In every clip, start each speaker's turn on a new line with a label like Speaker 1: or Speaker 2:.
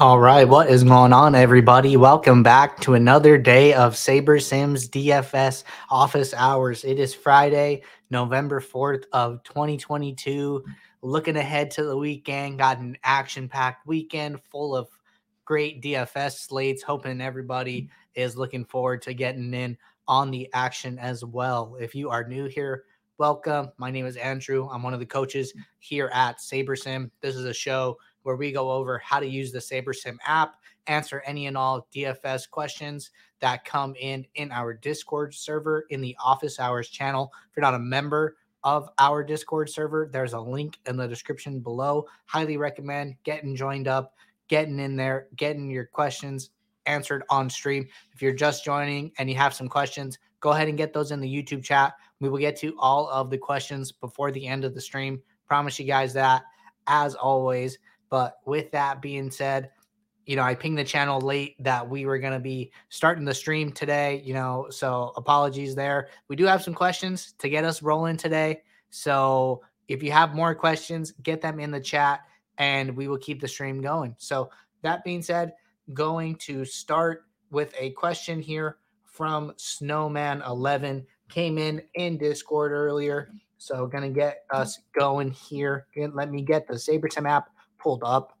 Speaker 1: All right, what is going on, everybody? Welcome back to another day of SaberSims DFS office hours. It is Friday, November 4th of 2022. Looking ahead to the weekend, got an action-packed weekend full of great DFS slates. Hoping everybody is looking forward to getting in on the action as well. If you are new here, welcome. My name is Andrew. I'm one of the coaches here at SaberSim. This is a show where we go over how to use the SaberSim app, answer any and all DFS questions that come in in our Discord server in the office hours channel. If you're not a member of our Discord server, there's a link in the description below. Highly recommend getting joined up, getting in there, getting your questions answered on stream. If you're just joining and you have some questions, go ahead and get those in the YouTube chat. We will get to all of the questions before the end of the stream. Promise you guys that, as always. But with that being said, you know, I pinged the channel late that we were going to be starting the stream today, you know, so apologies there. We do have some questions to get us rolling today. So if you have more questions, get them in the chat and we will keep the stream going. So that being said, going to start with a question here from Snowman11 came in in Discord earlier. So going to get us going here. Let me get the SaberSim app pulled up.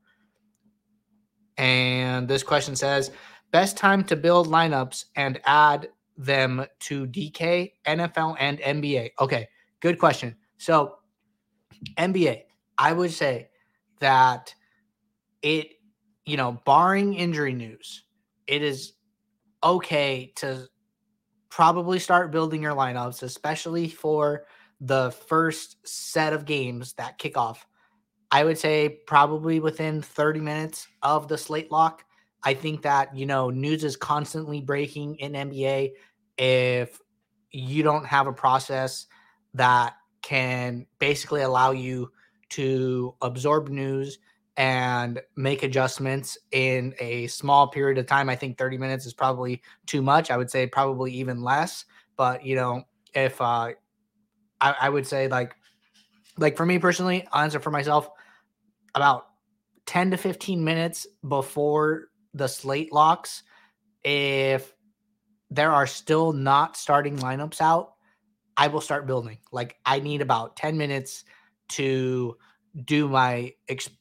Speaker 1: And this question says, best time to build lineups and add them to DK, NFL, and NBA. Okay, good question. So, NBA, I would say that it, you know, barring injury news, it is okay to probably start building your lineups, especially for the first set of games that kick off I would say probably within 30 minutes of the slate lock. I think that, you know, news is constantly breaking in NBA. If you don't have a process that can basically allow you to absorb news and make adjustments in a small period of time, I think 30 minutes is probably too much. I would say probably even less. But, you know, if uh, I, I would say like, like for me personally, answer for myself about 10 to 15 minutes before the slate locks, if there are still not starting lineups out, I will start building. Like I need about 10 minutes to do my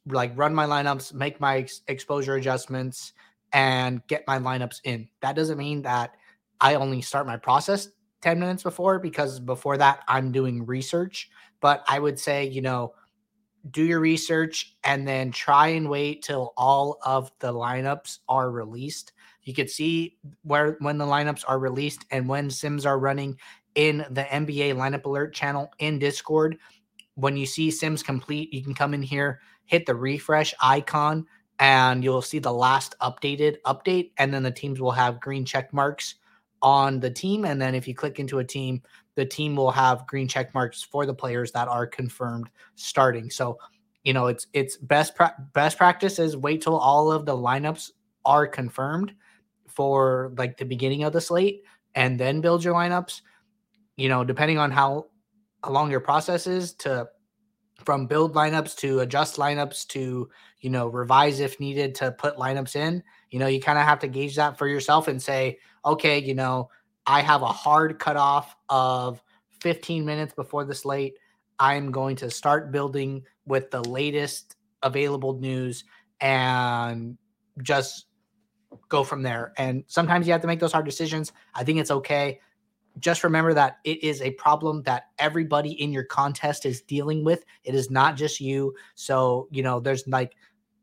Speaker 1: like run my lineups, make my ex- exposure adjustments and get my lineups in. That doesn't mean that I only start my process 10 minutes before because before that I'm doing research, but I would say, you know, do your research and then try and wait till all of the lineups are released. You could see where when the lineups are released and when sims are running in the NBA lineup alert channel in Discord. When you see sims complete, you can come in here, hit the refresh icon, and you'll see the last updated update. And then the teams will have green check marks on the team. And then if you click into a team, the team will have green check marks for the players that are confirmed starting. So, you know, it's it's best pra- best practice is wait till all of the lineups are confirmed for like the beginning of the slate and then build your lineups. You know, depending on how, how long your process is to from build lineups to adjust lineups to, you know, revise if needed to put lineups in, you know, you kind of have to gauge that for yourself and say, okay, you know, I have a hard cutoff of 15 minutes before the slate. I'm going to start building with the latest available news and just go from there. And sometimes you have to make those hard decisions. I think it's okay. Just remember that it is a problem that everybody in your contest is dealing with. It is not just you. So, you know, there's like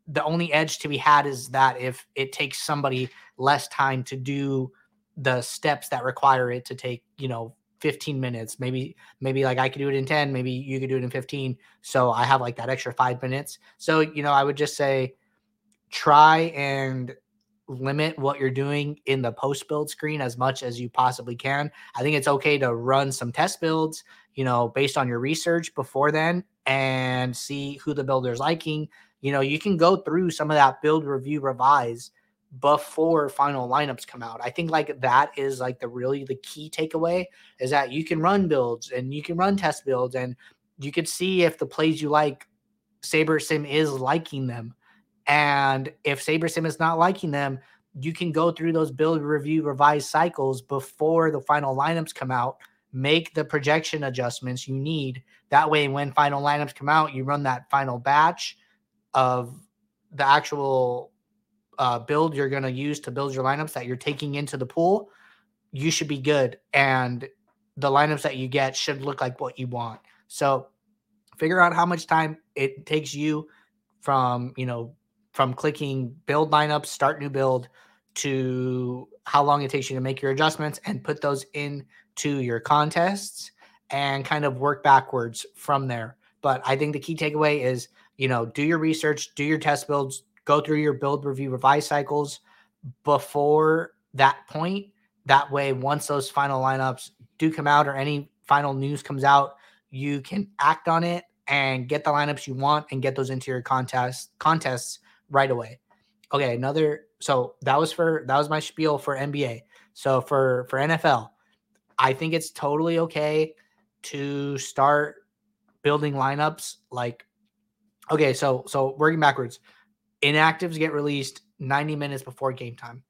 Speaker 1: the only edge to be had is that if it takes somebody less time to do the steps that require it to take, you know, 15 minutes, maybe, maybe like I could do it in 10, maybe you could do it in 15. So I have like that extra five minutes. So, you know, I would just say try and limit what you're doing in the post build screen as much as you possibly can. I think it's okay to run some test builds, you know, based on your research before then and see who the builder's liking. You know, you can go through some of that build review revise before final lineups come out. I think like that is like the really the key takeaway is that you can run builds and you can run test builds and you can see if the plays you like SaberSim is liking them And if SaberSim is not liking them, you can go through those build, review, revise cycles before the final lineups come out, make the projection adjustments you need. That way, when final lineups come out, you run that final batch of the actual uh, build you're going to use to build your lineups that you're taking into the pool. You should be good. And the lineups that you get should look like what you want. So figure out how much time it takes you from, you know, from clicking build lineups, start new build to how long it takes you to make your adjustments and put those into your contests and kind of work backwards from there. But I think the key takeaway is, you know, do your research, do your test builds, go through your build review revise cycles before that point. That way, once those final lineups do come out or any final news comes out, you can act on it and get the lineups you want and get those into your contest contests right away. Okay, another so that was for that was my spiel for NBA. So for for NFL, I think it's totally okay to start building lineups like okay, so so working backwards. Inactives get released 90 minutes before game time.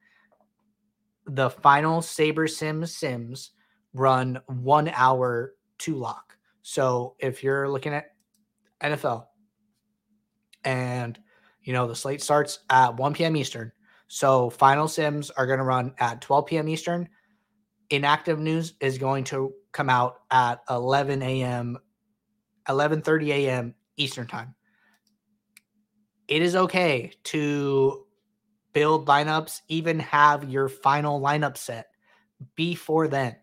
Speaker 1: The final SaberSim Sims run one hour to lock. So if you're looking at NFL and you know the slate starts at 1 p.m. Eastern, so final sims are going to run at 12 p.m. Eastern. Inactive news is going to come out at 11 a.m. 11:30 a.m. Eastern time. It is okay to build lineups, even have your final lineup set before then.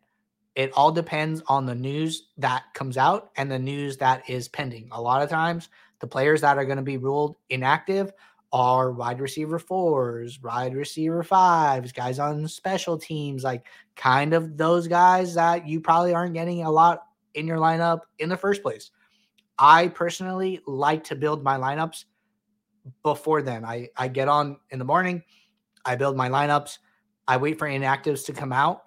Speaker 1: It all depends on the news that comes out and the news that is pending. A lot of times, the players that are going to be ruled inactive are wide receiver fours, wide receiver fives, guys on special teams, like kind of those guys that you probably aren't getting a lot in your lineup in the first place. I personally like to build my lineups before then. I, I get on in the morning, I build my lineups, I wait for inactives to come out.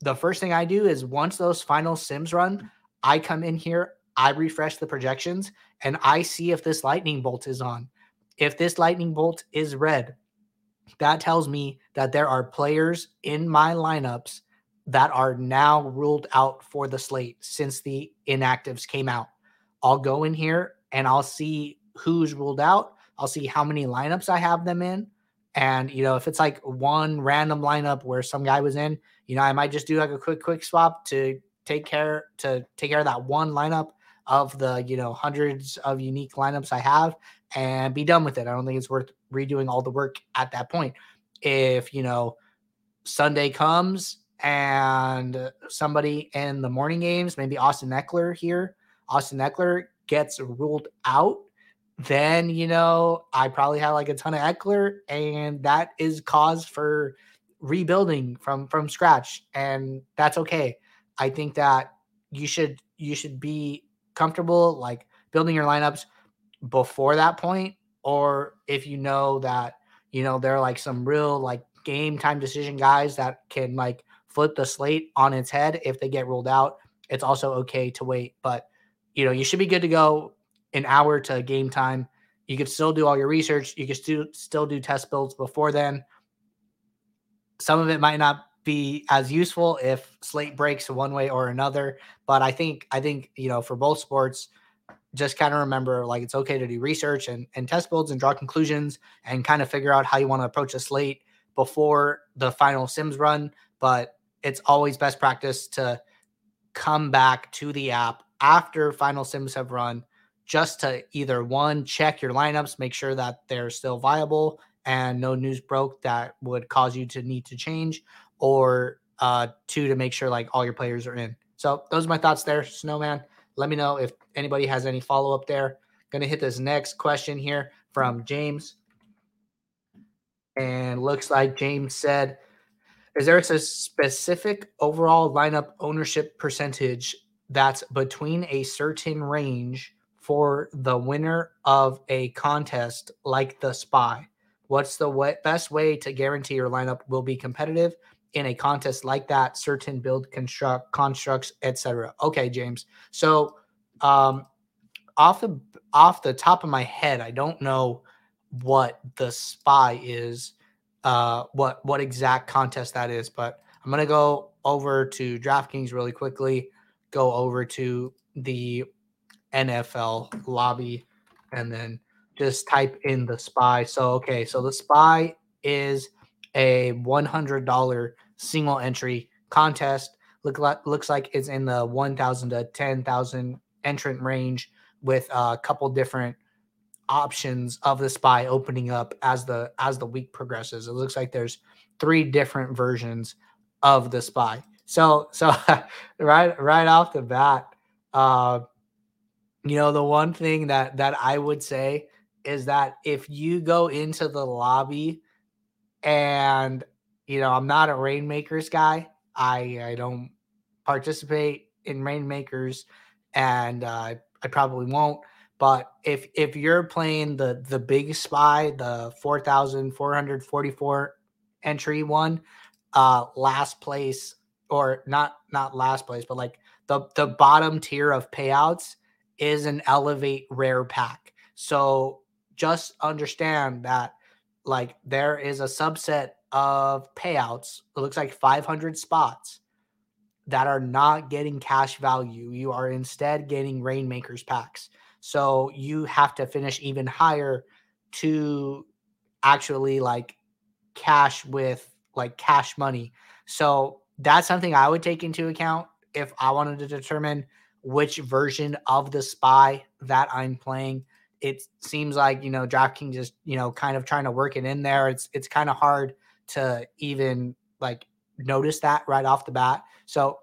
Speaker 1: The first thing I do is once those final sims run, I come in here, I refresh the projections, and I see if this lightning bolt is on if this lightning bolt is red, that tells me that there are players in my lineups that are now ruled out for the slate since the inactives came out. I'll go in here and I'll see who's ruled out. I'll see how many lineups I have them in. And, you know, if it's like one random lineup where some guy was in, you know, I might just do like a quick, quick swap to take care to take care of that one lineup of the, you know, hundreds of unique lineups I have and be done with it. I don't think it's worth redoing all the work at that point. If, you know, Sunday comes and somebody in the morning games, maybe Austin Ekeler here, Austin Ekeler gets ruled out, then, you know, I probably had like a ton of Ekeler, and that is cause for rebuilding from from scratch and that's okay. I think that you should you should be comfortable like building your lineups before that point, or if you know that you know there are like some real like game time decision guys that can like flip the slate on its head if they get ruled out. It's also okay to wait, but you know you should be good to go an hour to game time. You could still do all your research. You could still still do test builds before then. Some of it might not be as useful if slate breaks one way or another, but I think I think you know for both sports, just kind of remember like it's okay to do research and, and test builds and draw conclusions and kind of figure out how you want to approach a slate before the final sims run but it's always best practice to come back to the app after final sims have run just to either one check your lineups make sure that they're still viable and no news broke that would cause you to need to change or uh two to make sure like all your players are in so those are my thoughts there snowman let me know if anybody has any follow up there. To hit this next question here from James. And looks like James said, Is there a specific overall lineup ownership percentage that's between a certain range for the winner of a contest like the SPY? What's the way, best way to guarantee your lineup will be competitive in a contest like that? Certain build construct constructs, etc. Okay, James. So um, off the off the top of my head, I don't know what the spy is, uh, what what exact contest that is. But I'm gonna go over to DraftKings really quickly, go over to the NFL lobby, and then just type in the spy. So okay, so the spy is a $100 single entry contest. Look like looks like it's in the 1,000 to 10,000 entrant range with a couple different options of the spy opening up as the as the week progresses. It looks like there's three different versions of the spy. So so right right off the bat, uh, you know the one thing that that I would say is that if you go into the lobby and you know I'm not a Reignmakers guy, I I don't participate in Reignmakers, and uh, I probably won't. But if if you're playing the the big spy, the four thousand four hundred forty four entry one, uh, last place or not not last place, but like the the bottom tier of payouts is an elevate rare pack. So just understand that like there is a subset of payouts. It looks like 500 spots that are not getting cash value. You are instead getting Reignmakers packs. So you have to finish even higher to actually like cash with like cash money. So that's something I would take into account if I wanted to determine which version of the spy that I'm playing. It seems like, you know, DraftKings just, you know, kind of trying to work it in there. It's it's kind of hard to even like notice that right off the bat. So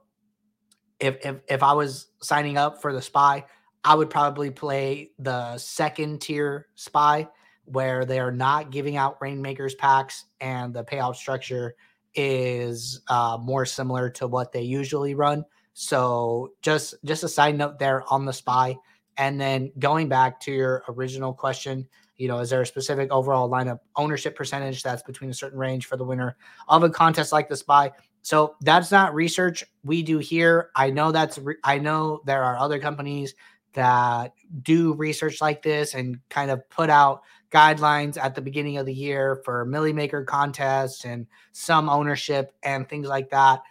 Speaker 1: if if if I was signing up for the spy, I would probably play the second tier spy where they are not giving out Reignmakers packs and the payout structure is uh, more similar to what they usually run. So just just a side note there on the spy. And then going back to your original question, you know, is there a specific overall lineup ownership percentage that's between a certain range for the winner of a contest like the spy? So that's not research we do here. I know that's re- I know there are other companies that do research like this and kind of put out guidelines at the beginning of the year for Milly Maker contests and some ownership and things like that.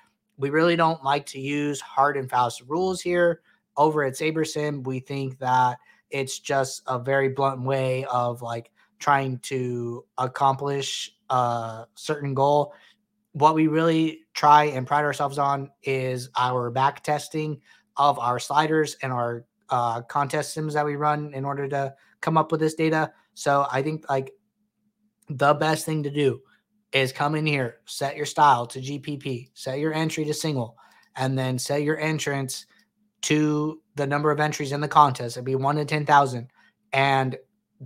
Speaker 1: We really don't like to use hard and fast rules here. Over at SaberSim, we think that it's just a very blunt way of like trying to accomplish a certain goal. What we really try and pride ourselves on is our back testing of our sliders and our uh, contest sims that we run in order to come up with this data. So I think like the best thing to do is come in here, set your style to GPP, set your entry to single, and then set your entrance to the number of entries in the contest. It'd be one to 10,000. And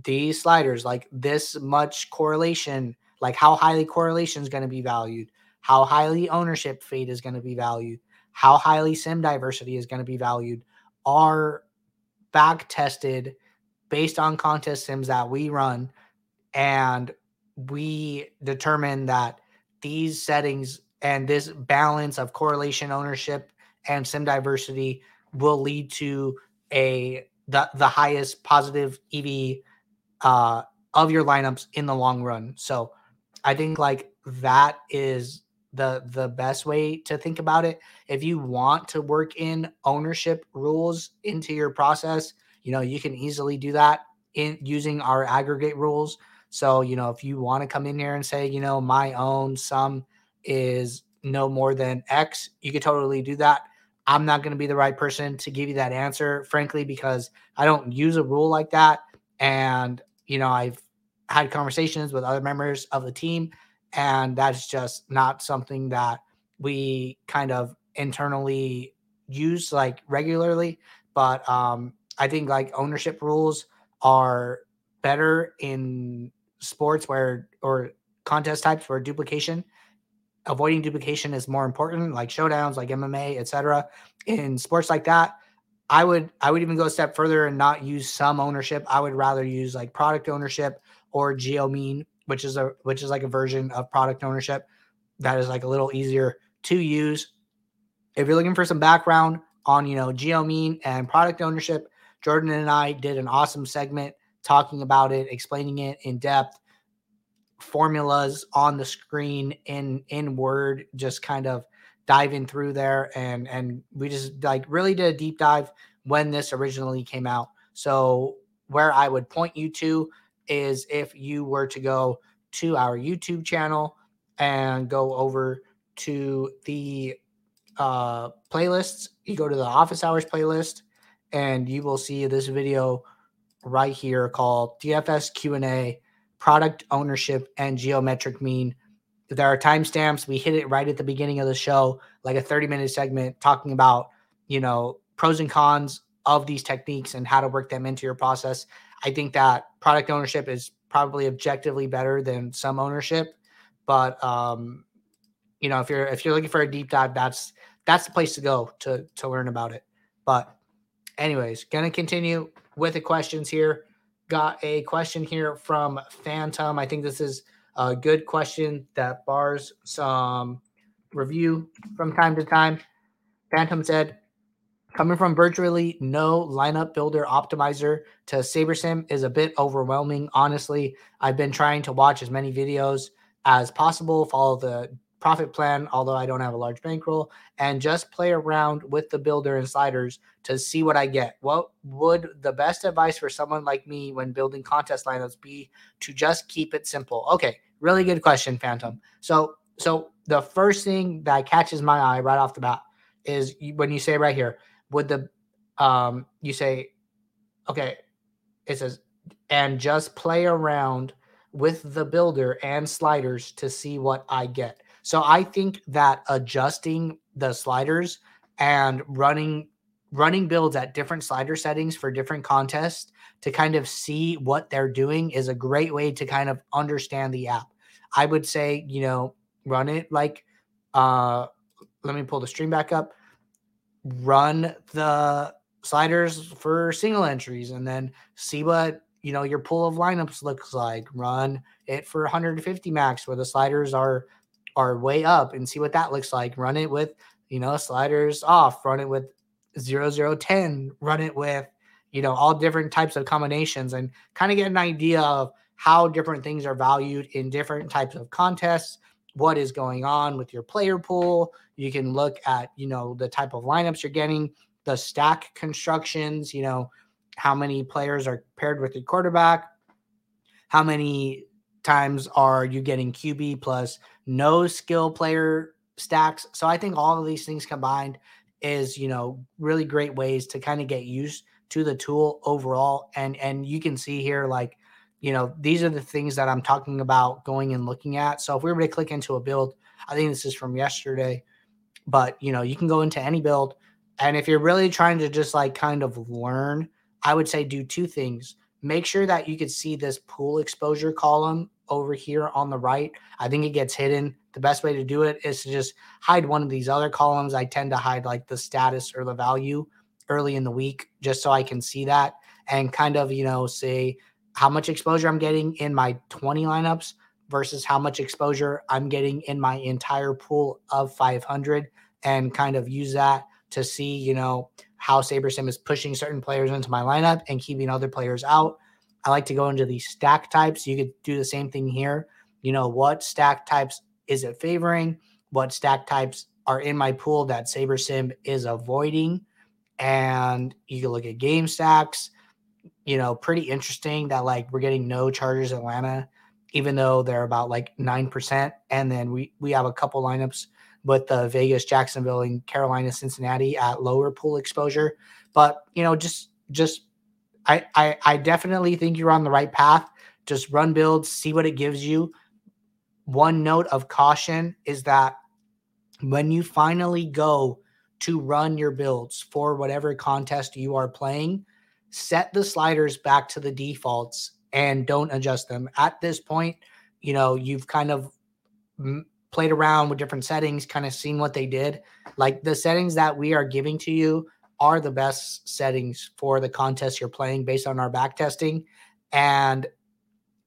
Speaker 1: these sliders, like this much correlation, like how highly correlation is going to be valued, how highly ownership fade is going to be valued, how highly sim diversity is going to be valued, are back tested based on contest sims that we run and we determine that these settings and this balance of correlation ownership and sim diversity will lead to a the, the highest positive EV uh, of your lineups in the long run. So I think like that is the the best way to think about it. If you want to work in ownership rules into your process, you know, you can easily do that in using our aggregate rules. So, you know, if you want to come in here and say, you know, my own sum is no more than X, you could totally do that. I'm not going to be the right person to give you that answer, frankly, because I don't use a rule like that. And, you know, I've had conversations with other members of the team, and that's just not something that we kind of internally use like regularly. But um, I think like ownership rules are better in sports where or contest types where duplication avoiding duplication is more important like showdowns like mma etc in sports like that i would i would even go a step further and not use some ownership. I would rather use like product ownership or geo mean which is a which is like a version of product ownership that is like a little easier to use. If you're looking for some background on you know geo mean and product ownership Jordan and I did an awesome segment talking about it, explaining it in depth, formulas on the screen in in Word, just kind of diving through there and and we just like really did a deep dive when this originally came out. So where I would point you to is if you were to go to our YouTube channel and go over to the uh, playlists, you go to the office hours playlist and you will see this video right here called DFS Q&A product ownership and geometric mean there are timestamps. We hit it right at the beginning of the show, like a 30 minute segment talking about, you know, pros and cons of these techniques and how to work them into your process. I think that product ownership is probably objectively better than some ownership, but um, you know, if you're if you're looking for a deep dive, that's that's the place to go to to learn about it. But anyways, gonna continue with the questions here. Got a question here from Phantom. I think this is a good question that bars some review from time to time. Phantom said, coming from virtually no lineup builder optimizer to SaberSim is a bit overwhelming. Honestly, I've been trying to watch as many videos as possible, follow the profit plan, although I don't have a large bankroll, and just play around with the builder and sliders to see what I get. What would the best advice for someone like me when building contest lineups be to just keep it simple? Okay, really good question, Phantom. So, so the first thing that catches my eye right off the bat is when you say right here, would the um you say, okay, it says and just play around with the builder and sliders to see what I get. So I think that adjusting the sliders and running running builds at different slider settings for different contests to kind of see what they're doing is a great way to kind of understand the app. I would say, you know, run it like uh let me pull the stream back up. Run the sliders for single entries and then see what you know your pool of lineups looks like. Run it for 150 max where the sliders are are way up and see what that looks like. Run it with, you know, sliders off, run it with zero zero ten, run it with, you know, all different types of combinations and kind of get an idea of how different things are valued in different types of contests, what is going on with your player pool. You can look at, you know, the type of lineups you're getting, the stack constructions, you know, how many players are paired with your quarterback, how many times are you getting QB plus no skill player stacks? So I think all of these things combined is, you know, really great ways to kind of get used to the tool overall. And and you can see here like, you know, these are the things that I'm talking about going and looking at. So if we were to click into a build, I think this is from yesterday, but you know, you can go into any build. And if you're really trying to just like kind of learn, I would say do two things. Make sure that you can see this pool exposure column over here on the right. I think it gets hidden. The best way to do it is to just hide one of these other columns. I tend to hide like the status or the value early in the week just so I can see that and kind of, you know, say how much exposure I'm getting in my 20 lineups versus how much exposure I'm getting in my entire pool of 500 and kind of use that to see, you know, how SaberSim is pushing certain players into my lineup and keeping other players out I like to go into the stack types. You could do the same thing here. You know, what stack types is it favoring? What stack types are in my pool that SaberSim is avoiding? And you can look at game stacks. You know, pretty interesting that like we're getting no Chargers Atlanta, even though they're about like 9%. And then we, we have a couple lineups with the Vegas, Jacksonville, and Carolina, Cincinnati at lower pool exposure. But, you know, just, just I, I, I definitely think you're on the right path. Just run builds, see what it gives you. One note of caution is that when you finally go to run your builds for whatever contest you are playing, set the sliders back to the defaults and don't adjust them. At this point, you know, you've kind of played around with different settings, kind of seen what they did. Like the settings that we are giving to you are the best settings for the contest you're playing based on our back testing. And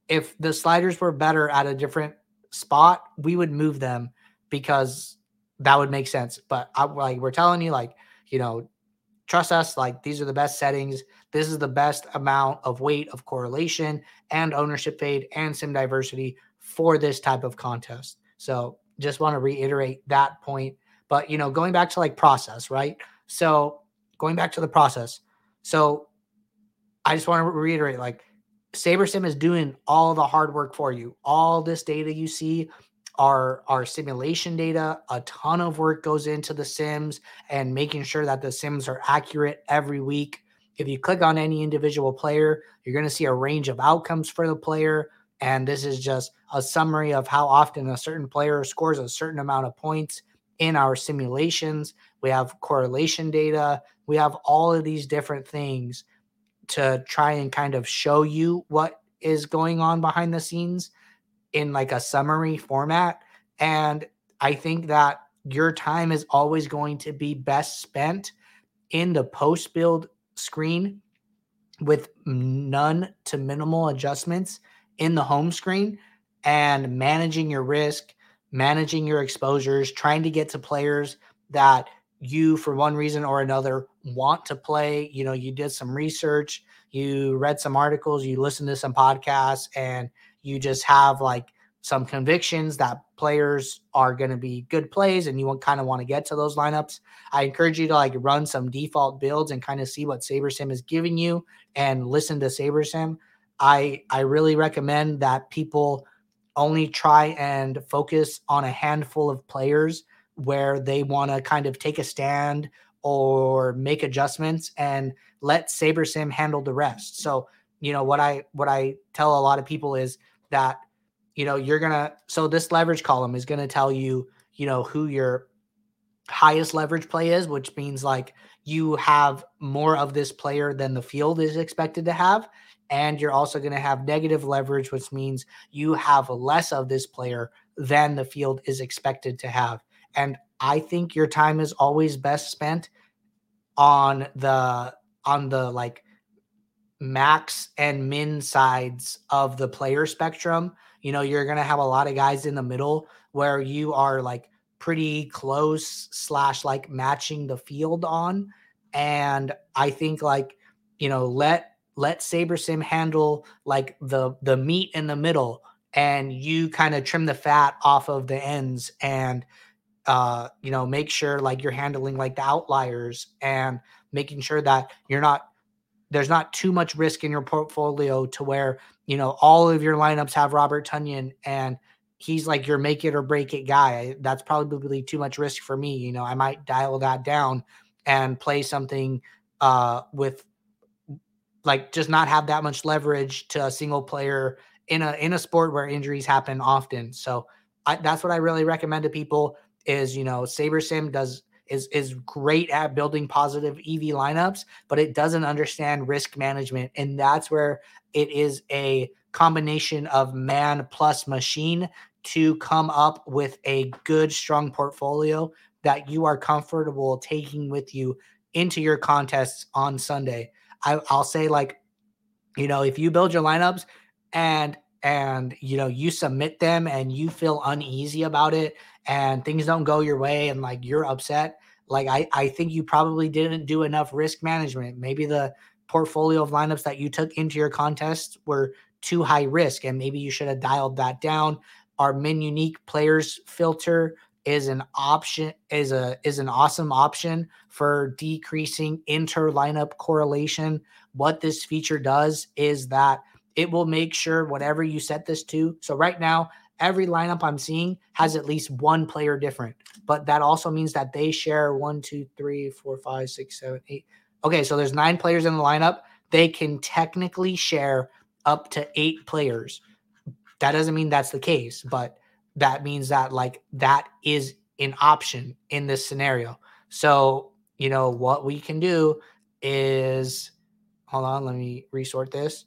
Speaker 1: if the sliders were better at a different spot, we would move them because that would make sense. But I, like we're telling you, like you know, trust us. Like these are the best settings. this is the best amount of weight of correlation and ownership fade and sim diversity for this type of contest. So just want to reiterate that point. But you know, going back to like process, right? So going back to the process. So I just want to reiterate like SaberSim is doing all the hard work for you. All this data you see are our simulation data. A ton of work goes into the sims and making sure that the sims are accurate every week. If you click on any individual player, you're going to see a range of outcomes for the player. And this is just a summary of how often a certain player scores a certain amount of points in our simulations. We have correlation data. We have all of these different things to try and kind of show you what is going on behind the scenes in like a summary format. And I think that your time is always going to be best spent in the post build screen with none to minimal adjustments in the home screen and managing your risk, managing your exposures, trying to get to players that you, for one reason or another, want to play. You know, you did some research, you read some articles, you listened to some podcasts, and you just have like some convictions that players are going to be good plays and you kind of want to get to those lineups. I encourage you to like run some default builds and kind of see what SaberSim is giving you and listen to SaberSim. I I really recommend that people only try and focus on a handful of players where they want to kind of take a stand or make adjustments and let SaberSim handle the rest. So, you know, what I what I tell a lot of people is that you know, you're going to so this leverage column is going to tell you, you know, who your highest leverage play is, which means like you have more of this player than the field is expected to have and you're also going to have negative leverage, which means you have less of this player than the field is expected to have. And I think your time is always best spent on the on the like max and min sides of the player spectrum. You know, you're gonna have a lot of guys in the middle where you are like pretty close slash like matching the field on. And I think like, you know, let let SaberSim handle like the the meat in the middle and you kind of trim the fat off of the ends and uh you know make sure like you're handling like the outliers and making sure that you're not there's not too much risk in your portfolio to where you know all of your lineups have Robert Tonyan and he's like your make it or break it guy. That's probably too much risk for me. You know, I might dial that down and play something uh with like just not have that much leverage to a single player in a in a sport where injuries happen often. So I, that's what I really recommend to people is you know SaberSim does is is great at building positive EV lineups, but it doesn't understand risk management, and that's where it is a combination of man plus machine to come up with a good strong portfolio that you are comfortable taking with you into your contests on Sunday. I, I'll say like, you know, if you build your lineups and and you know you submit them and you feel uneasy about it and things don't go your way and like you're upset like i i think you probably didn't do enough risk management. Maybe the portfolio of lineups that you took into your contest were too high risk and maybe you should have dialed that down. Our min unique players filter is an option is a is an awesome option for decreasing inter lineup correlation. What this feature does is that it will make sure whatever you set this to. So right now, every lineup I'm seeing has at least one player different, but that also means that they share one, two, three, four, five, six, seven, eight. Okay, so there's nine players in the lineup. They can technically share up to eight players. That doesn't mean that's the case, but that means that like that is an option in this scenario. So, you know, what we can do is hold on, let me resort this.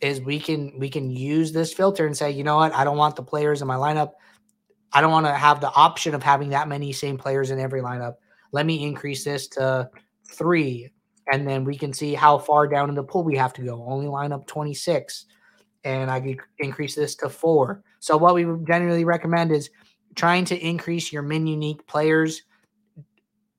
Speaker 1: Is we can we can use this filter and say, you know what, I don't want the players in my lineup. I don't want to have the option of having that many same players in every lineup. Let me increase this to three. And then we can see how far down in the pool we have to go. Only line up 26 and I could increase this to four. So what we generally recommend is trying to increase your min unique players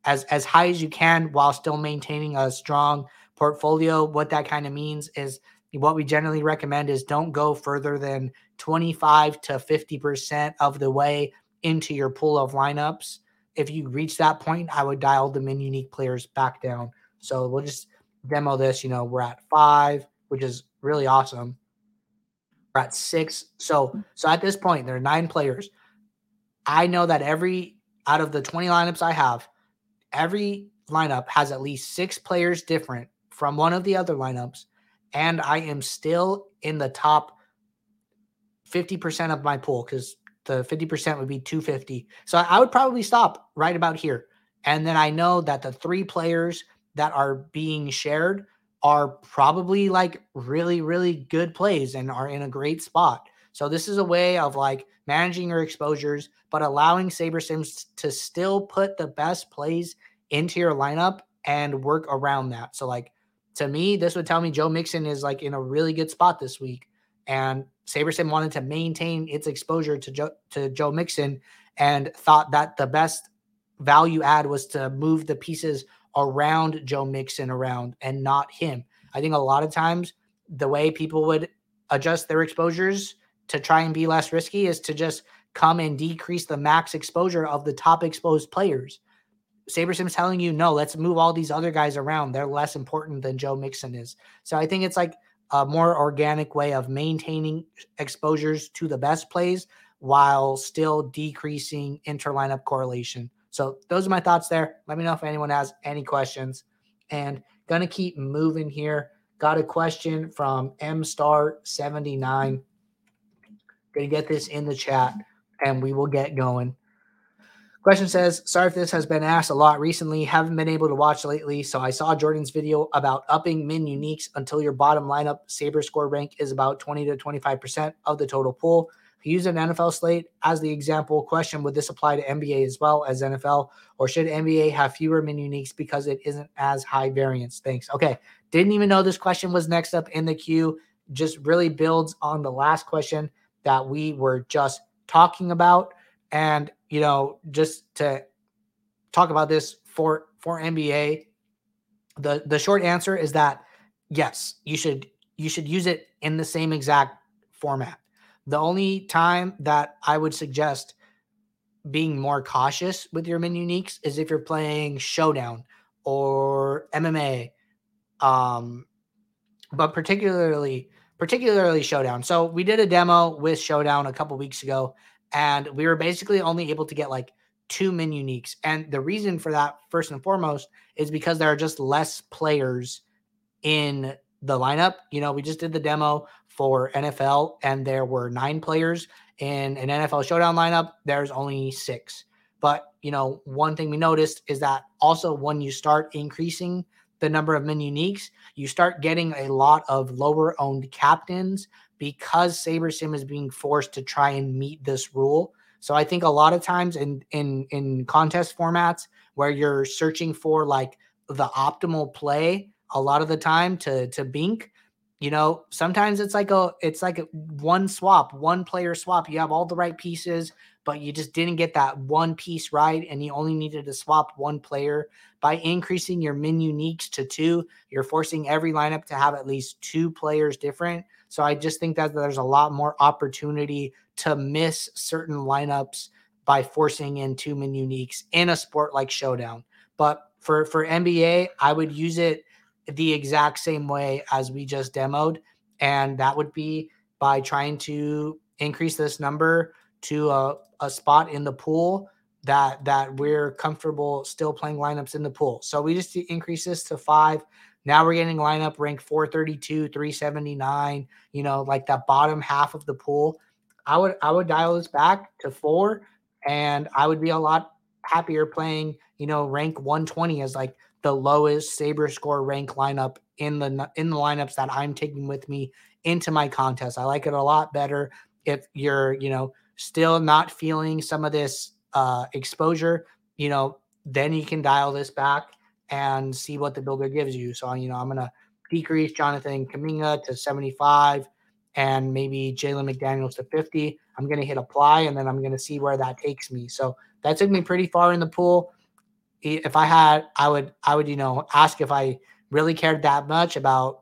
Speaker 1: as as high as you can while still maintaining a strong portfolio, what that kind of means is what we generally recommend is don't go further than 25 to 50% of the way into your pool of lineups. If you reach that point, I would dial the min unique players back down. So we'll just demo this. You know, we're at five, which is really awesome. We're at six. So so at this point, there are nine players. I know that every out of the 20 lineups I have, every lineup has at least six players different from one of the other lineups. And I am still in the top 50% of my pool because the 50% would be 250. So I would probably stop right about here. And then I know that the three players that are being shared are probably like really, really good plays and are in a great spot. So this is a way of like managing your exposures, but allowing SaberSims to still put the best plays into your lineup and work around that. So like to me, this would tell me Joe Mixon is like in a really good spot this week. And SaberSim wanted to maintain its exposure to Joe to Joe Mixon and thought that the best value add was to move the pieces around Joe Mixon around and not him. I think a lot of times the way people would adjust their exposures to try and be less risky is to just come and decrease the max exposure of the top exposed players. SaberSim's telling you, no, let's move all these other guys around. They're less important than Joe Mixon is. So I think it's like a more organic way of maintaining exposures to the best plays while still decreasing inter lineup correlation. So those are my thoughts there. Let me know if anyone has any questions. And gonna keep moving here. Got a question from M Star 79. Gonna get this in the chat and we will get going. Question says, sorry if this has been asked a lot recently. Haven't been able to watch lately. So I saw Jordan's video about upping min uniques until your bottom lineup saber score rank is about 20 to 25% of the total pool. Use an NFL slate as the example. Question Would this apply to NBA as well as NFL? Or should NBA have fewer min uniques because it isn't as high variance? Thanks. Okay. Didn't even know this question was next up in the queue. Just really builds on the last question that we were just talking about. And you know, just to talk about this for for NBA, the the short answer is that yes, you should you should use it in the same exact format. The only time that I would suggest being more cautious with your min uniques is if you're playing showdown or MMA um but particularly particularly showdown. So we did a demo with showdown a couple weeks ago and we were basically only able to get like two min uniques. And the reason for that, first and foremost, is because there are just less players in the lineup. You know, we just did the demo for NFL, and there were nine players in an NFL showdown lineup. There's only six. But, you know, one thing we noticed is that also when you start increasing the number of min uniques, you start getting a lot of lower owned captains because SaberSim is being forced to try and meet this rule. So I think a lot of times in in in contest formats where you're searching for like the optimal play, a lot of the time to to bink, you know, sometimes it's like a it's like a one swap, one player swap. You have all the right pieces, but you just didn't get that one piece right, and you only needed to swap one player. By increasing your min uniques to two, you're forcing every lineup to have at least two players different. So I just think that there's a lot more opportunity to miss certain lineups by forcing in two min uniques in a sport like Showdown. But for for NBA, I would use it the exact same way as we just demoed, and that would be by trying to increase this number to a, a spot in the pool that that we're comfortable still playing lineups in the pool. So we just increase this to five. Now we're getting lineup rank 432, 379, you know, like that bottom half of the pool. I would I would dial this back to four and I would be a lot happier playing, you know, rank 120 as like the lowest saber score rank lineup in the in the lineups that I'm taking with me into my contest. I like it a lot better if you're, you know, still not feeling some of this uh exposure, you know, then you can dial this back and see what the builder gives you. So, you know, I'm going to decrease Jonathan Kuminga to 75 and maybe Jalen McDaniels to 50. I'm going to hit apply and then I'm going to see where that takes me. So that took me pretty far in the pool. If I had, I would, I would, you know, ask if I really cared that much about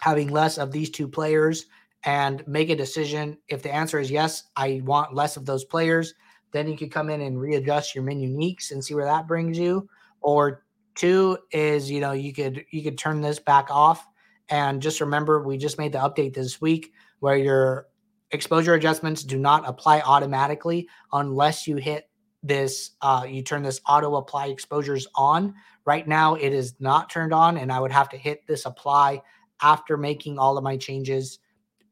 Speaker 1: having less of these two players and make a decision. If the answer is yes, I want less of those players, then you could come in and readjust your min uniques and see where that brings you. Or two is, you know, you could you could turn this back off. And just remember, we just made the update this week where your exposure adjustments do not apply automatically unless you hit this uh, you turn this auto apply exposures on. Right now it is not turned on and i would have to hit this apply after making all of my changes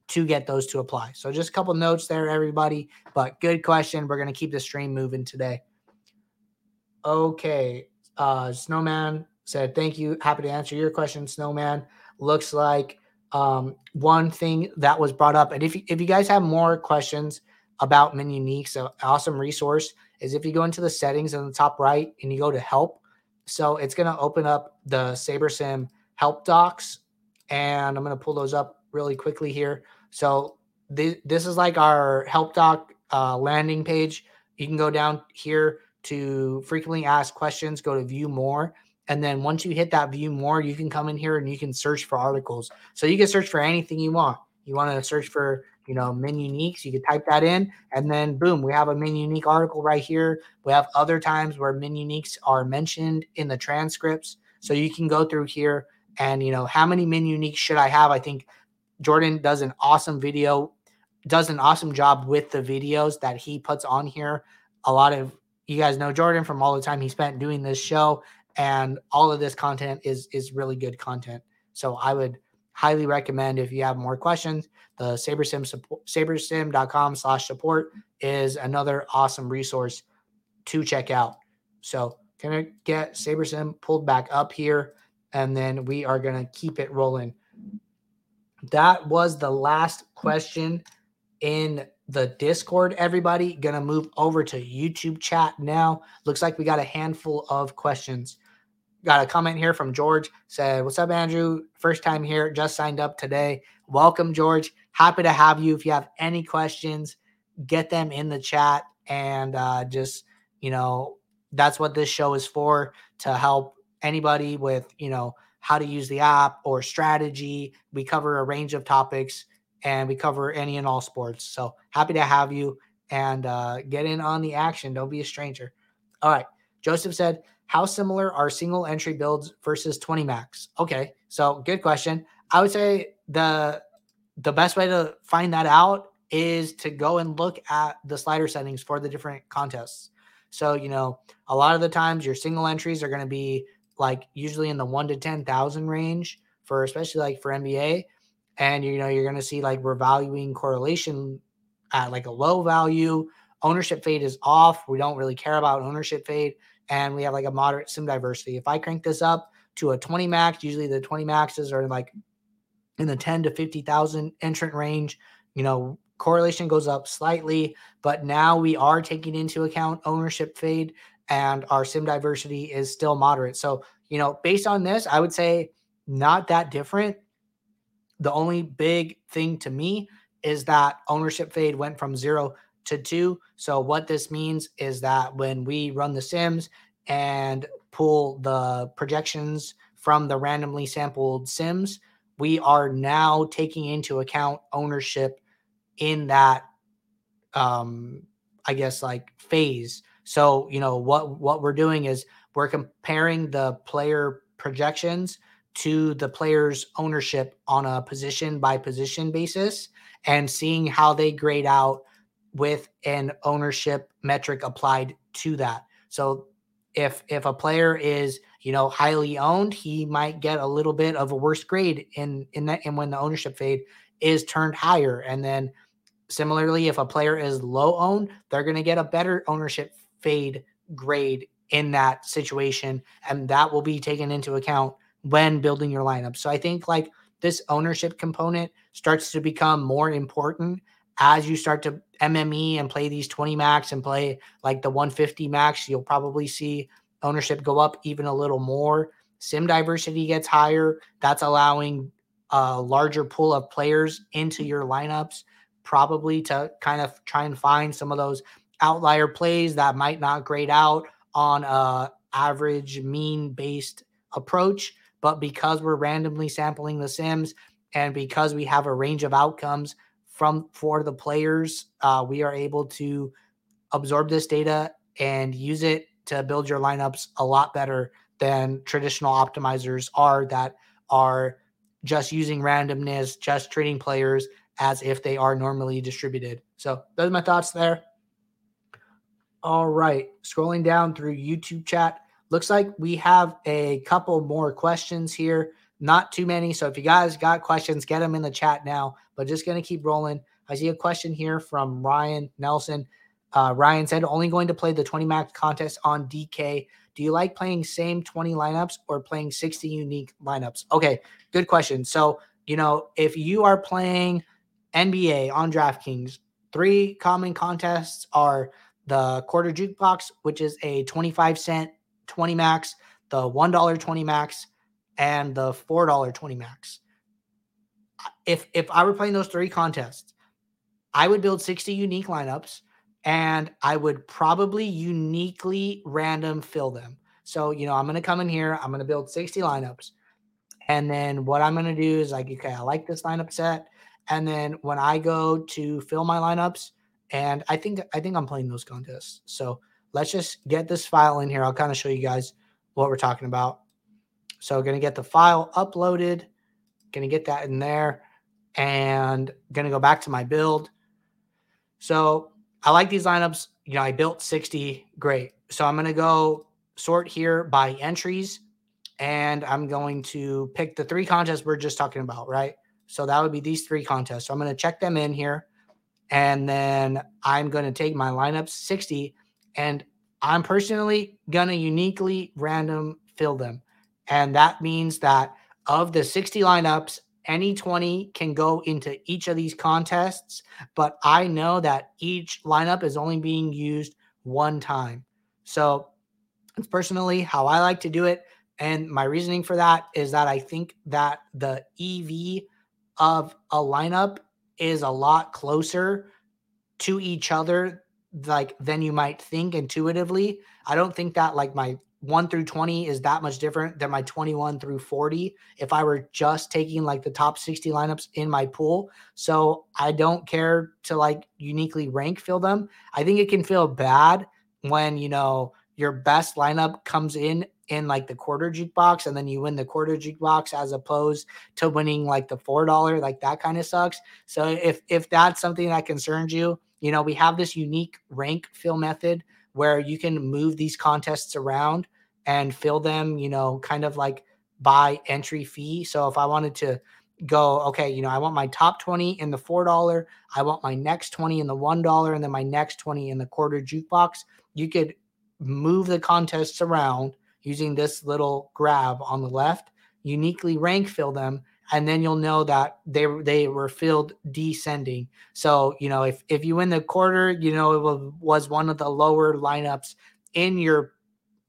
Speaker 1: to get those to apply. So just a couple notes there everybody but good question. We're going to keep the stream moving today. Okay uh snowman said thank you. Happy to answer your question snowman. Looks like um one thing that was brought up and if, if you guys have more questions about min uniques an awesome resource is if you go into the settings in the top right and you go to help. So it's going to open up the SaberSim help docs. And I'm going to pull those up really quickly here. So th- this is like our help doc uh, landing page. You can go down here to frequently asked questions, go to view more. And then once you hit that view more, you can come in here and you can search for articles. So you can search for anything you want. You want to search for you know, min uniques. You could type that in, and then boom, we have a min unique article right here. We have other times where min uniques are mentioned in the transcripts. So you can go through here and, you know, how many min uniques should I have? I think Jordan does an awesome video, does an awesome job with the videos that he puts on here. A lot of you guys know Jordan from all the time he spent doing this show, and all of this content is is really good content. So I would highly recommend if you have more questions. The sabersim support sabersim.com slash support is another awesome resource to check out. So gonna get sabersim pulled back up here and then we are gonna keep it rolling. That was the last question in the discord everybody. Gonna move over to youtube chat now. Looks like we got a handful of questions got a comment here from George said, What's up, Andrew? First time here, just signed up today. Welcome, George. Happy to have you. If you have any questions, get them in the chat and uh, just, you know, that's what this show is for to help anybody with, you know, how to use the app or strategy. We cover a range of topics and we cover any and all sports. So happy to have you and uh, get in on the action. Don't be a stranger. All right. Joseph said, how similar are single entry builds versus 20 max? Okay, so good question. I would say the the best way to find that out is to go and look at the slider settings for the different contests. So, you know, a lot of the times your single entries are going to be like usually in the 1 to 10,000 range for especially like for NBA and you know, you're going to see like we're valuing correlation at like a low value. Ownership fade is off. We don't really care about ownership fade and we have like a moderate sim diversity. If I crank this up to a 20 max, usually the 20 maxes are like in the 10 to 50,000 entrant range. You know, correlation goes up slightly, but now we are taking into account ownership fade and our sim diversity is still moderate. So, you know, based on this, I would say not that different. The only big thing to me is that ownership fade went from zero to two. So what this means is that when we run the sims and pull the projections from the randomly sampled sims, we are now taking into account ownership in that um I guess like phase. So, you know, what what we're doing is we're comparing the player projections to the player's ownership on a position by position basis and seeing how they grade out with an ownership metric applied to that. So if if a player is you know highly owned, he might get a little bit of a worse grade in in that and when the ownership fade is turned higher. And then similarly, if a player is low owned, they're going to get a better ownership fade grade in that situation, and that will be taken into account when building your lineup. So I think like this ownership component starts to become more important as you start to MME and play these 20 max and play like the 150 max, you'll probably see ownership go up even a little more. Sim diversity gets higher. That's allowing a larger pool of players into your lineups, probably to kind of try and find some of those outlier plays that might not grade out on a average mean based approach But because we're randomly sampling the sims and because we have a range of outcomes from for the players, uh, we are able to absorb this data and use it to build your lineups a lot better than traditional optimizers are that are just using randomness, just treating players as if they are normally distributed. So those are my thoughts there. All right, scrolling down through YouTube chat, looks like we have a couple more questions here. Not too many. So if you guys got questions, get them in the chat now. But just going to keep rolling. I see a question here from Ryan Nelson. Uh, Ryan said, only going to play the 20 max contest on DK. Do you like playing same 20 lineups or playing 60 unique lineups? Okay, good question. So, you know, if you are playing NBA on DraftKings, three common contests are the quarter jukebox, which is a 25 cent 20 max, the $1 20 max, and the $4 20 max. If if I were playing those three contests, I would build 60 unique lineups and I would probably uniquely random fill them. So, you know, I'm to come in here, I'm to build 60 lineups. And then what I'm to do is like, okay, I like this lineup set. And then when I go to fill my lineups, and I think I think I'm playing those contests. So let's just get this file in here. I'll kind of show you guys what we're talking about. So going to get the file uploaded, going to get that in there, and going to go back to my build. So I like these lineups. You know, I built 60. Great. So I'm going to go sort here by entries and I'm going to pick the three contests we're just talking about, right? So that would be these three contests. So I'm going to check them in here and then I'm going to take my lineups 60 and I'm personally going to uniquely random fill them. And that means that of the 60 lineups, any 20 can go into each of these contests, but I know that each lineup is only being used one time. So, personally, how I like to do it, and my reasoning for that is that I think that the EV of a lineup is a lot closer to each other like than you might think intuitively. I don't think that like my 1 through 20 is that much different than my 21 through 40 if I were just taking like the top 60 lineups in my pool. So I don't care to like uniquely rank fill them. I think it can feel bad when, you know, your best lineup comes in in like the quarter jukebox and then you win the quarter jukebox as opposed to winning like the four dollar like that kind of sucks so if if that's something that concerns you you know we have this unique rank fill method where you can move these contests around and fill them, you know, kind of like by entry fee. So if I wanted to go, okay, you know, I want my top 20 in the $4, I want my next 20 in the $1, and then my next 20 in the quarter jukebox, you could move the contests around using this little grab on the left, uniquely rank fill them, and then you'll know that they they were filled descending. So you know if if you win the quarter, you know it was one of the lower lineups in your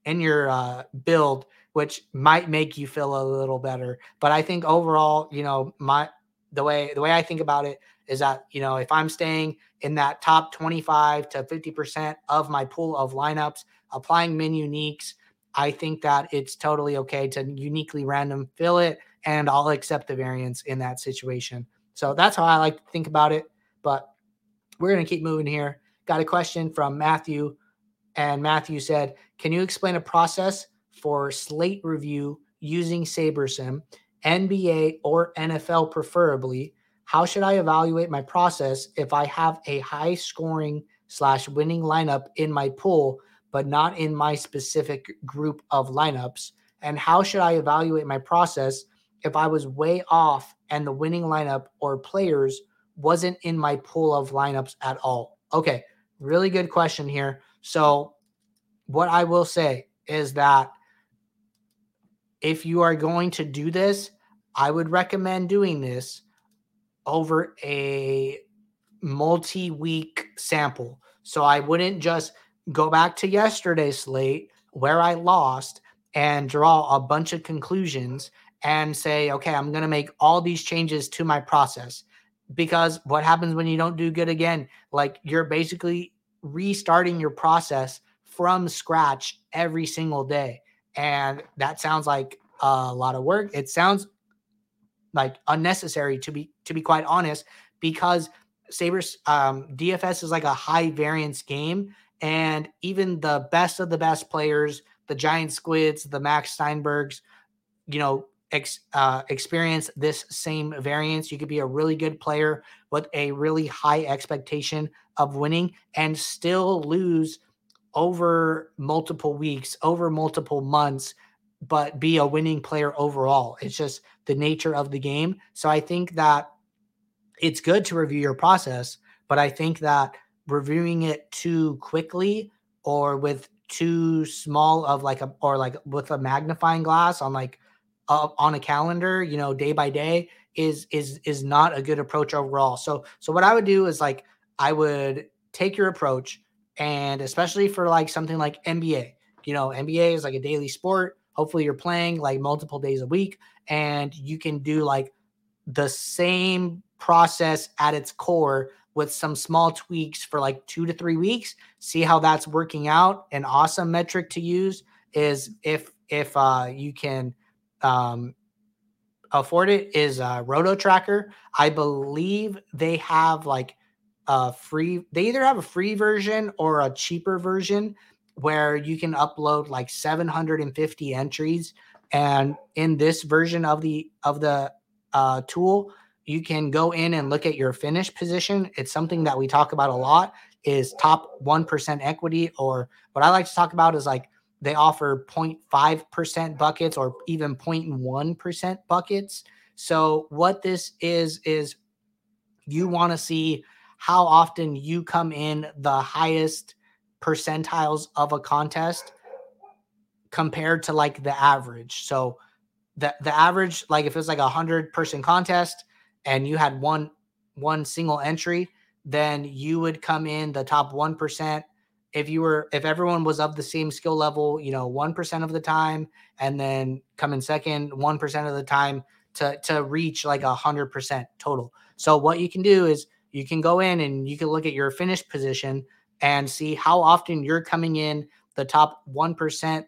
Speaker 1: in your uh, build, which might make you feel a little better. But I think overall, you know, my the way the way I think about it is that you know if I'm staying in that top 25 to 50 percent of my pool of lineups, applying min uniques, I think that it's totally okay to uniquely random fill it and I'll accept the variance in that situation. So that's how I like to think about it. But we're to keep moving here. Got a question from Matthew. And Matthew said, Can you explain a process for slate review using SaberSim, NBA or NFL preferably? How should I evaluate my process if I have a high scoring slash winning lineup in my pool, but not in my specific group of lineups? And how should I evaluate my process if I was way off and the winning lineup or players wasn't in my pool of lineups at all? Okay, really good question here. So, what I will say is that if you are going to do this, I would recommend doing this over a multi week sample. So, I wouldn't just go back to yesterday's slate where I lost and draw a bunch of conclusions and say, okay, I'm going to make all these changes to my process. Because what happens when you don't do good again? Like you're basically restarting your process from scratch every single day. And that sounds like a lot of work. It sounds like unnecessary to be to be quite honest, because Sabres um, DFS is like a high variance game, and even the best of the best players, the giant squids, the Max Steinbergs, you know, ex, uh, experience this same variance. You could be a really good player with a really high expectation of winning and still lose over multiple weeks, over multiple months, but be a winning player overall. It's just the nature of the game. So I think that it's good to review your process, but I think that reviewing it too quickly or with too small of like a or like with a magnifying glass on like on a calendar, you know, day by day is is is not a good approach overall. So so what I would do is like I would take your approach and especially for like something like NBA, you know, NBA is like a daily sport. Hopefully you're playing like multiple days a week and you can do like the same process at its core with some small tweaks for like 2 to 3 weeks, see how that's working out. An awesome metric to use is if if uh you can um, afford it is uh, Roto Tracker. I believe they have like a free. They either have a free version or a cheaper version where you can upload like 750 entries. And in this version of the of the uh, tool, you can go in and look at your finish position. It's something that we talk about a lot. Is top one percent equity, or what I like to talk about is like they offer 0.5% buckets or even 0.1% buckets. So, what this is, is you want to see how often you come in the highest percentiles of a contest compared to like the average. So, the, the average, like if it's like a hundred person contest and you had one one single entry, then you would come in the top one percent if you were if everyone was of the same skill level, you know, 1% of the time and then come in second 1% of the time to to reach like a 100% total. So what you can do is you can go in and you can look at your finish position and see how often you're coming in the top 1%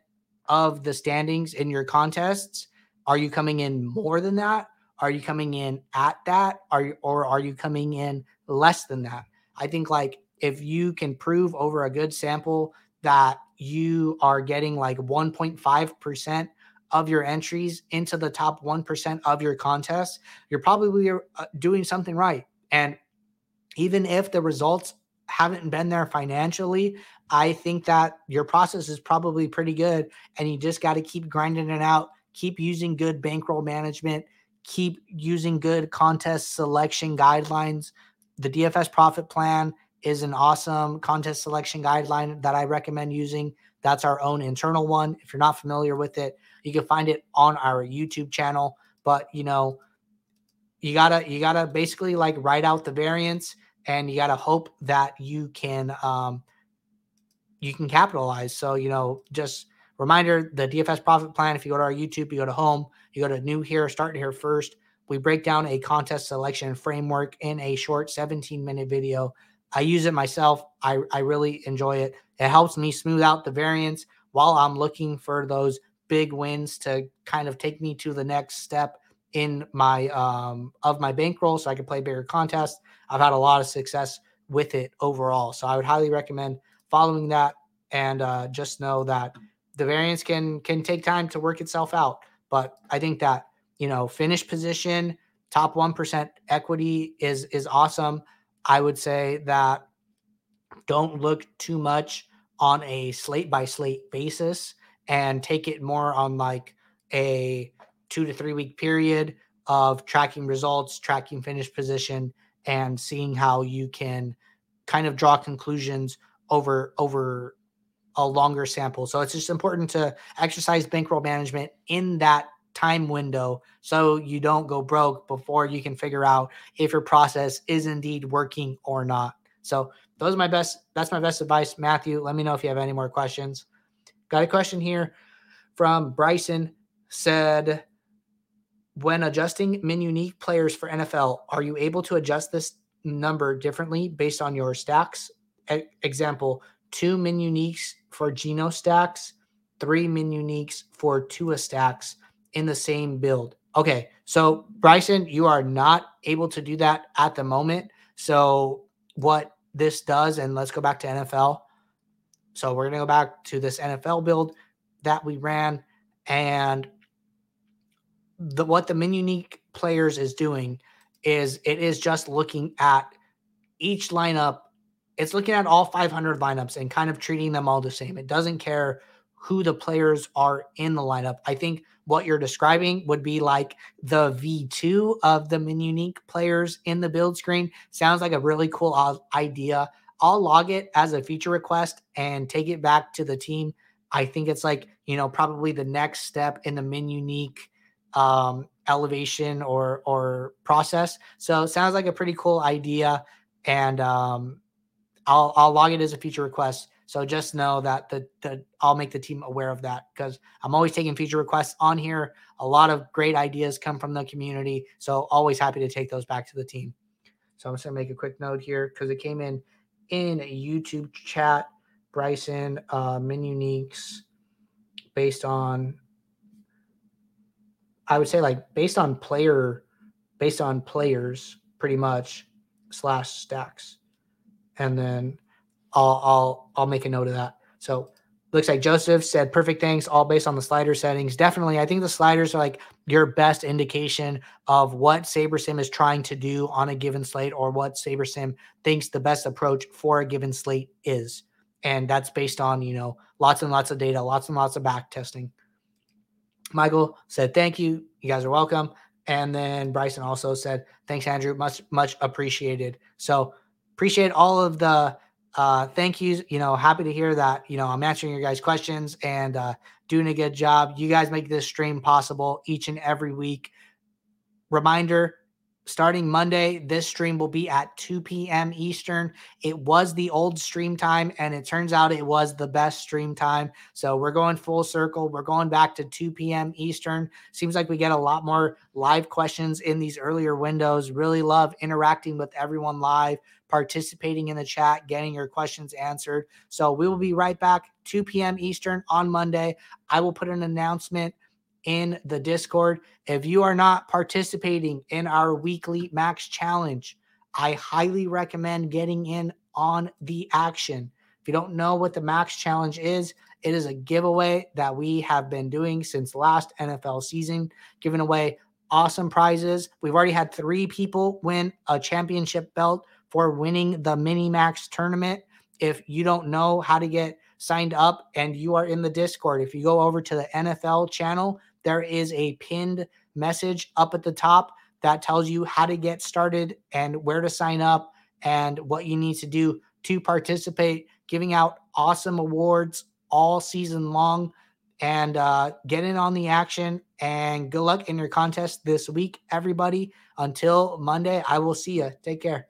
Speaker 1: of the standings in your contests. Are you coming in more than that? Are you coming in at that? Are you or are you coming in less than that? I think like if you can prove over a good sample that you are getting like 1.5% of your entries into the top 1% of your contests, you're probably uh, doing something right. And even if the results haven't been there financially, I think that your process is probably pretty good. And you just got to keep grinding it out, keep using good bankroll management, keep using good contest selection guidelines. The DFS profit plan is an awesome contest selection guideline that I recommend using. That's our own internal one. If you're not familiar with it, you can find it on our YouTube channel. But you know, you gotta you gotta basically like write out the variance, and you gotta hope that you can um, you can capitalize. So you know, just reminder: the DFS profit plan. If you go to our YouTube, you go to home, you go to new here, start here first. We break down a contest selection framework in a short 17 minute video I use it myself. I, I really enjoy it. It helps me smooth out the variance while I'm looking for those big wins to kind of take me to the next step in my um of my bankroll so I can play bigger contests. I've had a lot of success with it overall. So I would highly recommend following that and uh, just know that the variance can can take time to work itself out. But I think that you know finish position, top one percent equity is is awesome. I would say that don't look too much on a slate by slate basis and take it more on like a two to three week period of tracking results, tracking finish position, and seeing how you can kind of draw conclusions over over a longer sample. So it's just important to exercise bankroll management in that time window so you don't go broke before you can figure out if your process is indeed working or not. So those are my best that's my best advice Matthew. Let me know if you have any more questions. Got a question here from Bryson said when adjusting min unique players for NFL, are you able to adjust this number differently based on your stacks? Example, two min uniques for Geno stacks, three min uniques for Tua stacks in the same build. Okay, so Bryson, you are not able to do that at the moment. So what this does, and let's go back to NFL. So we're gonna go back to this NFL build that we ran, and the what the min unique players is doing is it is just looking at each lineup. It's looking at all 500 lineups and kind of treating them all the same. It doesn't care who the players are in the lineup. I think what you're describing would be like the V2 of the min unique players in the build screen. Sounds like a really cool uh, idea. I'll log it as a feature request and take it back to the team. I think it's like, you know, probably the next step in the min unique um, elevation or or process. So sounds like a pretty cool idea, and um, I'll I'll log it as a feature request. So just know that the the I'll make the team aware of that because I'm always taking feature requests on here. A lot of great ideas come from the community, so always happy to take those back to the team. So I'm just gonna make a quick note here because it came in in a YouTube chat. Bryson uh, min based on I would say like based on player, based on players, pretty much slash stacks, and then I'll I'll I'll make a note of that. So looks like Joseph said perfect things, all based on the slider settings. Definitely, I think the sliders are like your best indication of what SaberSim is trying to do on a given slate or what SaberSim thinks the best approach for a given slate is. And that's based on, you know, lots and lots of data, lots and lots of back testing. Michael said, Thank you. You guys are welcome. And then Bryson also said, Thanks, Andrew. Much, much appreciated. So appreciate all of the uh, thank yous. You know, happy to hear that, you know, I'm answering your guys' questions and uh, doing a good job. You guys make this stream possible each and every week. Reminder starting Monday, this stream will be at 2 p.m. Eastern. It was the old stream time, and it turns out it was the best stream time. So we're going full circle. We're going back to 2 p.m. Eastern. Seems like we get a lot more live questions in these earlier windows. Really love interacting with everyone live, participating in the chat, getting your questions answered. So we will be right back 2 p.m. Eastern on Monday. I will put an announcement in the Discord. If you are not participating in our weekly max challenge, I highly recommend getting in on the action. If you don't know what the max challenge is, it is a giveaway that we have been doing since last NFL season, giving away awesome prizes. We've already had three people win a championship belt for winning the mini max tournament. If you don't know how to get signed up and you are in the Discord, if you go over to the NFL channel, there is a pinned message up at the top that tells you how to get started and where to sign up and what you need to do to participate, giving out awesome awards all season long. And uh, get in on the action and good luck in your contest this week, everybody. Until Monday, I will see you. Take care.